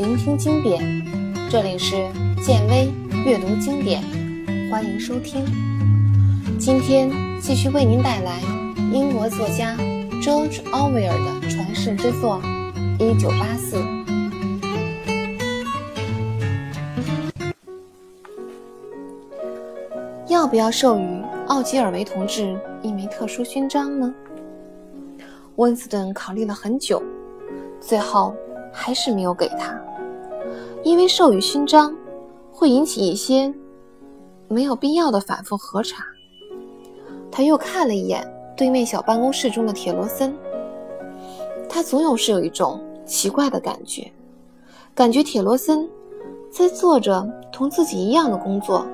聆听经典，这里是建威阅读经典，欢迎收听。今天继续为您带来英国作家 George Orwell 的传世之作《一九八四》。要不要授予奥吉尔维同志一枚特殊勋章呢？温斯顿考虑了很久，最后还是没有给他，因为授予勋章会引起一些没有必要的反复核查。他又看了一眼对面小办公室中的铁罗森，他总有是有一种奇怪的感觉，感觉铁罗森在做着同自己一样的工作。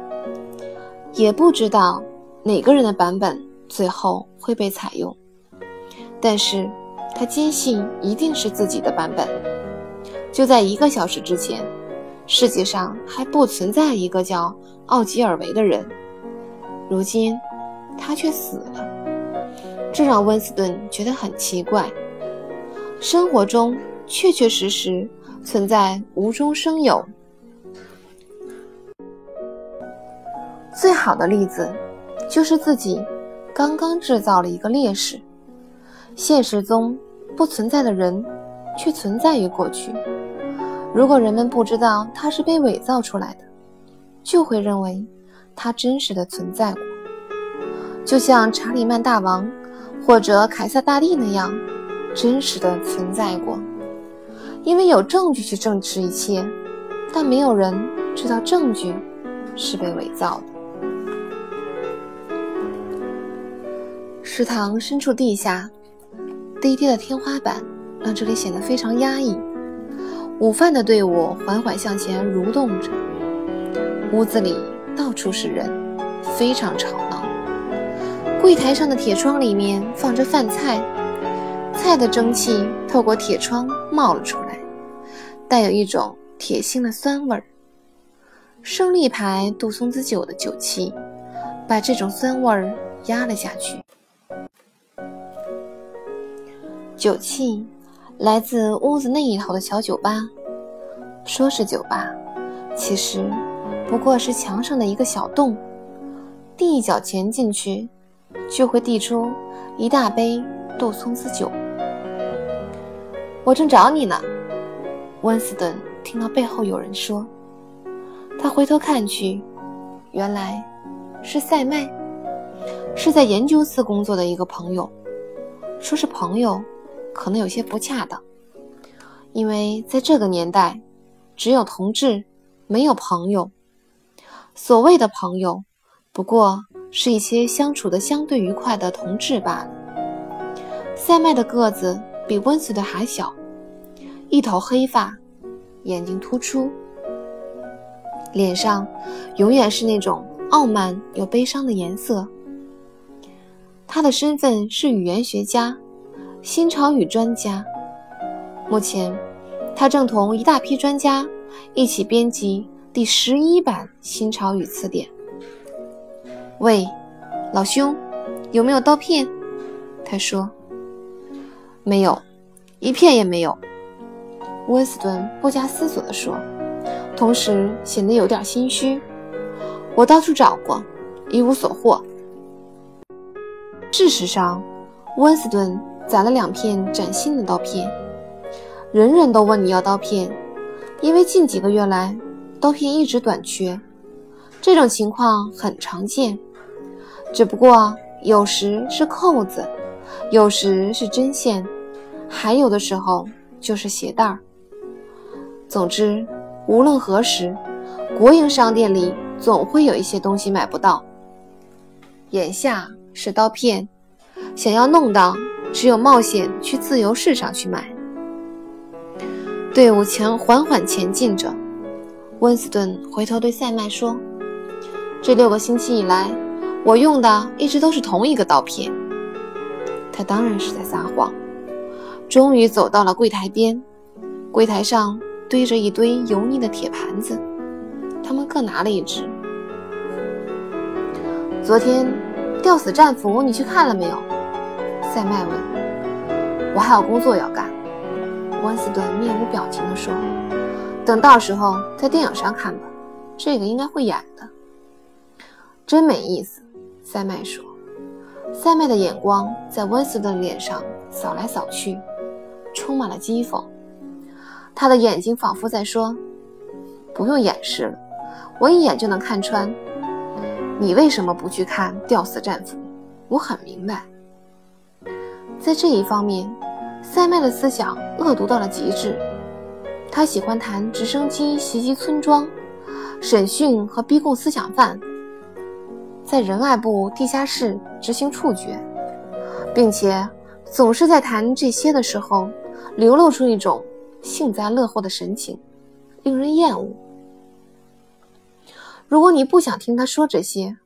也不知道哪个人的版本最后会被采用，但是他坚信一定是自己的版本。就在一个小时之前，世界上还不存在一个叫奥吉尔维的人，如今他却死了，这让温斯顿觉得很奇怪。生活中确确实实存在无中生有。最好的例子，就是自己刚刚制造了一个劣势。现实中不存在的人，却存在于过去。如果人们不知道它是被伪造出来的，就会认为它真实的存在过，就像查理曼大王或者凯撒大帝那样真实的存在过。因为有证据去证实一切，但没有人知道证据是被伪造的。食堂深处地下，低低的天花板让这里显得非常压抑。午饭的队伍缓缓向前蠕动着，屋子里到处是人，非常吵闹。柜台上的铁窗里面放着饭菜，菜的蒸汽透过铁窗冒了出来，带有一种铁腥的酸味儿。胜利牌杜松子酒的酒气把这种酸味儿压了下去。酒气来自屋子那一头的小酒吧，说是酒吧，其实不过是墙上的一个小洞。递一脚钱进去，就会递出一大杯杜松子酒。我正找你呢，温斯顿听到背后有人说。他回头看去，原来是塞麦，是在研究室工作的一个朋友。说是朋友。可能有些不恰当，因为在这个年代，只有同志，没有朋友。所谓的朋友，不过是一些相处的相对愉快的同志罢了。塞麦的个子比温斯顿还小，一头黑发，眼睛突出，脸上永远是那种傲慢又悲伤的颜色。他的身份是语言学家。新潮语专家，目前他正同一大批专家一起编辑第十一版新潮语词典。喂，老兄，有没有刀片？他说：“没有，一片也没有。”温斯顿不加思索地说，同时显得有点心虚。我到处找过，一无所获。事实上，温斯顿。攒了两片崭新的刀片，人人都问你要刀片，因为近几个月来刀片一直短缺。这种情况很常见，只不过有时是扣子，有时是针线，还有的时候就是鞋带儿。总之，无论何时，国营商店里总会有一些东西买不到。眼下是刀片，想要弄到。只有冒险去自由市场去买。队伍前缓缓前进着，温斯顿回头对塞麦说：“这六个星期以来，我用的一直都是同一个刀片。”他当然是在撒谎。终于走到了柜台边，柜台上堆着一堆油腻的铁盘子，他们各拿了一只。昨天吊死战俘，你去看了没有？塞麦问：“我还有工作要干。”温斯顿面无表情地说：“等到时候在电影上看吧，这个应该会演的。真没意思，塞麦说。塞麦的眼光在温斯顿脸上扫来扫去，充满了讥讽。他的眼睛仿佛在说：“不用掩饰了，我一眼就能看穿。你为什么不去看《吊死战俘》？我很明白。”在这一方面，塞麦的思想恶毒到了极致。他喜欢谈直升机袭击村庄、审讯和逼供思想犯。在仁爱部地下室执行处决，并且总是在谈这些的时候，流露出一种幸灾乐祸的神情，令人厌恶。如果你不想听他说这些，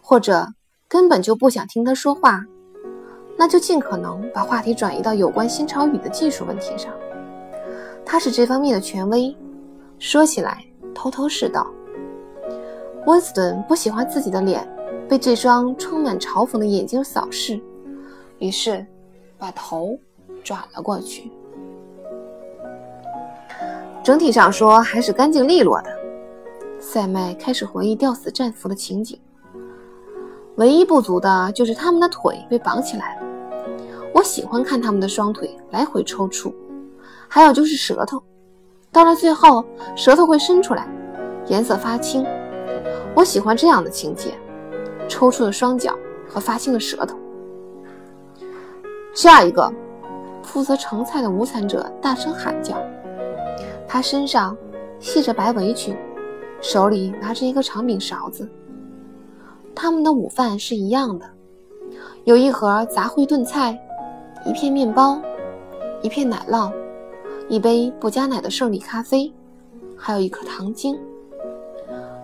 或者根本就不想听他说话，那就尽可能把话题转移到有关新潮语的技术问题上。他是这方面的权威，说起来头头是道。温斯顿不喜欢自己的脸。被这双充满嘲讽的眼睛扫视，于是把头转了过去。整体上说还是干净利落的。塞麦开始回忆吊死战俘的情景，唯一不足的就是他们的腿被绑起来了。我喜欢看他们的双腿来回抽搐，还有就是舌头，到了最后舌头会伸出来，颜色发青。我喜欢这样的情节。抽搐的双脚和发青的舌头。下一个，负责盛菜的无残者大声喊叫。他身上系着白围裙，手里拿着一个长柄勺子。他们的午饭是一样的，有一盒杂烩炖菜，一片面包，一片奶酪，一杯不加奶的胜利咖啡，还有一颗糖精。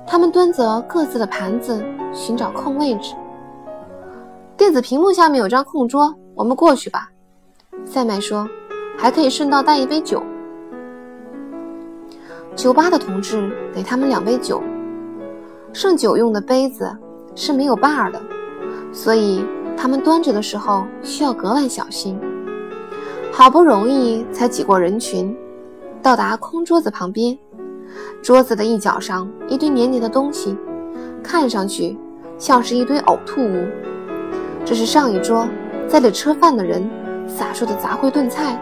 他们端着各自的盘子，寻找空位置。电子屏幕下面有张空桌，我们过去吧。塞麦说：“还可以顺道带一杯酒。”酒吧的同志给他们两杯酒。盛酒用的杯子是没有把儿的，所以他们端着的时候需要格外小心。好不容易才挤过人群，到达空桌子旁边。桌子的一角上一堆黏黏的东西，看上去像是一堆呕吐物。这是上一桌在里吃饭的人撒出的杂烩炖菜。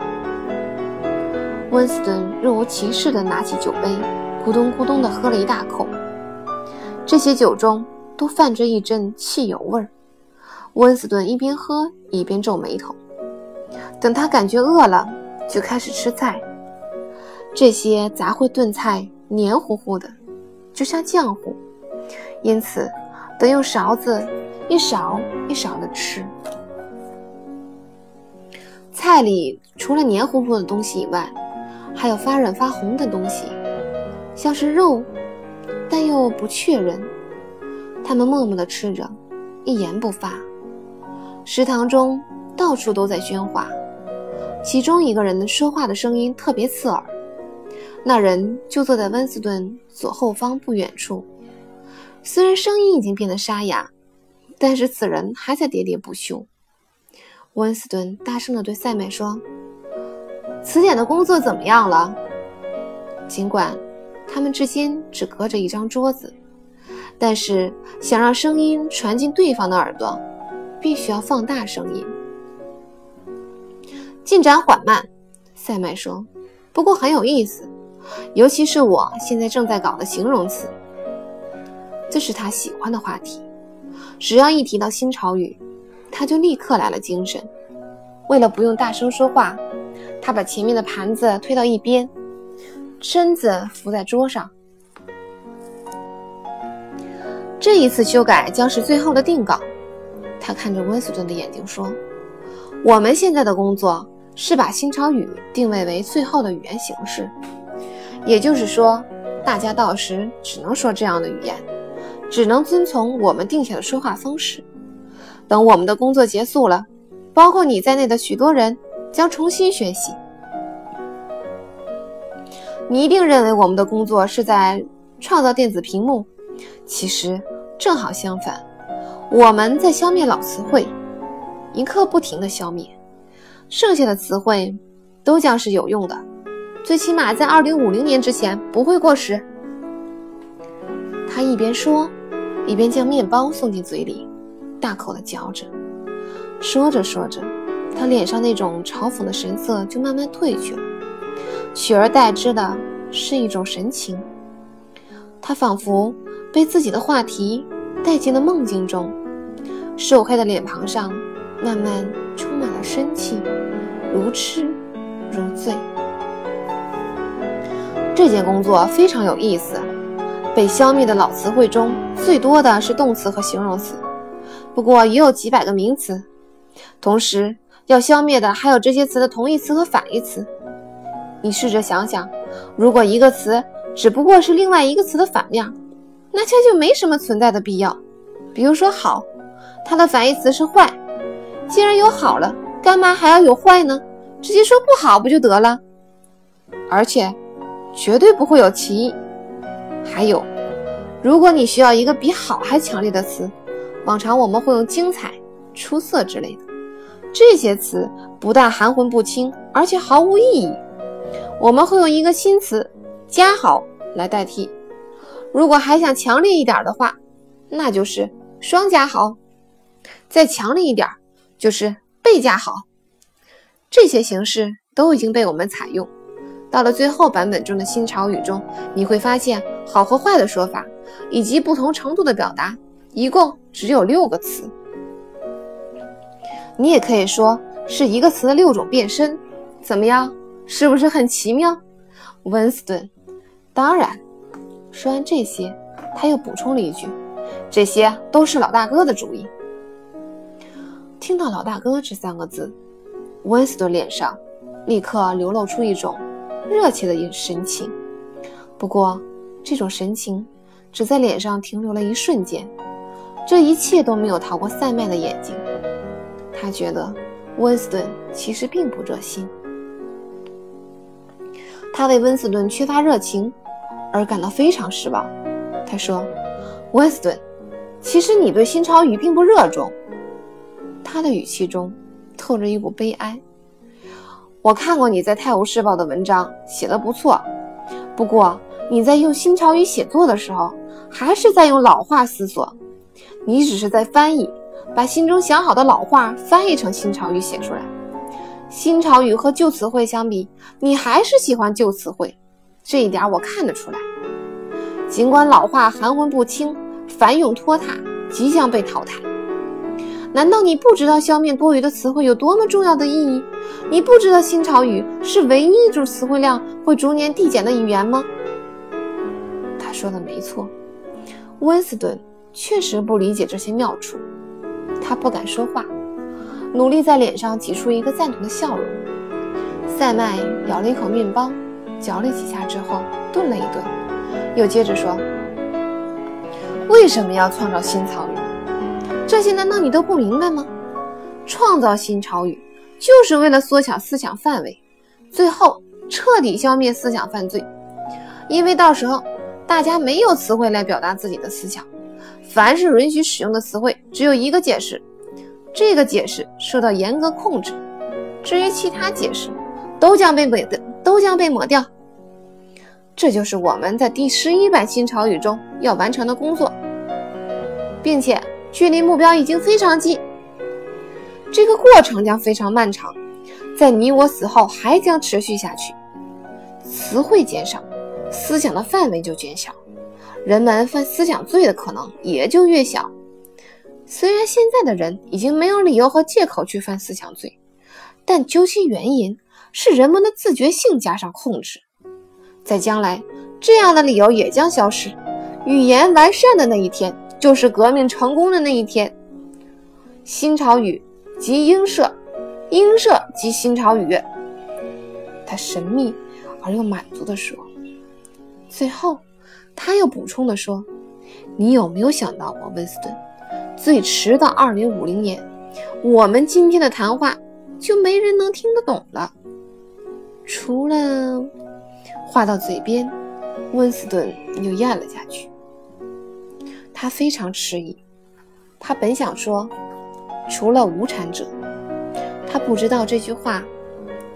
温斯顿若无其事地拿起酒杯，咕咚咕咚地喝了一大口。这些酒中都泛着一阵汽油味儿。温斯顿一边喝一边皱眉头。等他感觉饿了，就开始吃菜。这些杂烩炖菜。黏糊糊的，就像浆糊，因此得用勺子一勺一勺的吃。菜里除了黏糊糊的东西以外，还有发软发红的东西，像是肉，但又不确认。他们默默地吃着，一言不发。食堂中到处都在喧哗，其中一个人说话的声音特别刺耳。那人就坐在温斯顿左后方不远处，虽然声音已经变得沙哑，但是此人还在喋喋不休。温斯顿大声地对塞麦说：“词典的工作怎么样了？”尽管他们之间只隔着一张桌子，但是想让声音传进对方的耳朵，必须要放大声音。进展缓慢，塞麦说，不过很有意思。尤其是我现在正在搞的形容词，这是他喜欢的话题。只要一提到新潮语，他就立刻来了精神。为了不用大声说话，他把前面的盘子推到一边，身子伏在桌上。这一次修改将是最后的定稿。他看着温斯顿的眼睛说：“我们现在的工作是把新潮语定位为最后的语言形式。”也就是说，大家到时只能说这样的语言，只能遵从我们定下的说话方式。等我们的工作结束了，包括你在内的许多人将重新学习。你一定认为我们的工作是在创造电子屏幕，其实正好相反，我们在消灭老词汇，一刻不停地消灭，剩下的词汇都将是有用的。最起码在二零五零年之前不会过时。他一边说，一边将面包送进嘴里，大口的嚼着。说着说着，他脸上那种嘲讽的神色就慢慢褪去了，取而代之的是一种神情。他仿佛被自己的话题带进了梦境中，瘦黑的脸庞上慢慢充满了生气，如痴如醉。这件工作非常有意思。被消灭的老词汇中最多的是动词和形容词，不过也有几百个名词。同时要消灭的还有这些词的同义词和反义词。你试着想想，如果一个词只不过是另外一个词的反面，那它就没什么存在的必要。比如说“好”，它的反义词是“坏”。既然有好了，干嘛还要有坏呢？直接说不好不就得了？而且。绝对不会有歧义。还有，如果你需要一个比好还强烈的词，往常我们会用精彩、出色之类的。这些词不但含混不清，而且毫无意义。我们会用一个新词“加好”来代替。如果还想强烈一点的话，那就是“双加好”。再强烈一点，就是“倍加好”。这些形式都已经被我们采用。到了最后版本中的新潮语中，你会发现好和坏的说法以及不同程度的表达，一共只有六个词。你也可以说是一个词的六种变身，怎么样？是不是很奇妙？温斯顿，当然。说完这些，他又补充了一句：“这些都是老大哥的主意。”听到“老大哥”这三个字，温斯顿脸上立刻流露出一种。热切的神情，不过这种神情只在脸上停留了一瞬间，这一切都没有逃过塞麦的眼睛。他觉得温斯顿其实并不热心，他为温斯顿缺乏热情而感到非常失望。他说：“温斯顿，其实你对新潮语并不热衷。”他的语气中透着一股悲哀。我看过你在《泰晤士报》的文章，写的不错。不过你在用新潮语写作的时候，还是在用老话思索。你只是在翻译，把心中想好的老话翻译成新潮语写出来。新潮语和旧词汇相比，你还是喜欢旧词汇，这一点我看得出来。尽管老话含混不清，繁冗拖沓，即将被淘汰。难道你不知道消灭多余的词汇有多么重要的意义？你不知道新潮语是唯一一种词汇量会逐年递减的语言吗？他说的没错，温斯顿确实不理解这些妙处，他不敢说话，努力在脸上挤出一个赞同的笑容。塞麦咬了一口面包，嚼了几下之后顿了一顿，又接着说：“为什么要创造新潮语？”这些难道你都不明白吗？创造新潮语就是为了缩小思想范围，最后彻底消灭思想犯罪。因为到时候大家没有词汇来表达自己的思想，凡是允许使用的词汇只有一个解释，这个解释受到严格控制。至于其他解释，都将被抹的都将被抹掉。这就是我们在第十一版新潮语中要完成的工作，并且。距离目标已经非常近，这个过程将非常漫长，在你我死后还将持续下去。词汇减少，思想的范围就减小，人们犯思想罪的可能也就越小。虽然现在的人已经没有理由和借口去犯思想罪，但究其原因是人们的自觉性加上控制。在将来，这样的理由也将消失，语言完善的那一天。就是革命成功的那一天。新潮语及英社，英社及新潮语。他神秘而又满足地说。最后，他又补充地说：“你有没有想到过，温斯顿？最迟到二零五零年，我们今天的谈话就没人能听得懂了。除了……话到嘴边，温斯顿又咽了下去。”他非常迟疑，他本想说，除了无产者，他不知道这句话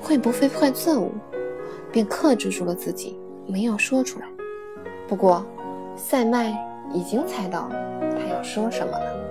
会不会犯错误，便克制住了自己，没有说出来。不过，塞麦已经猜到他要说什么了。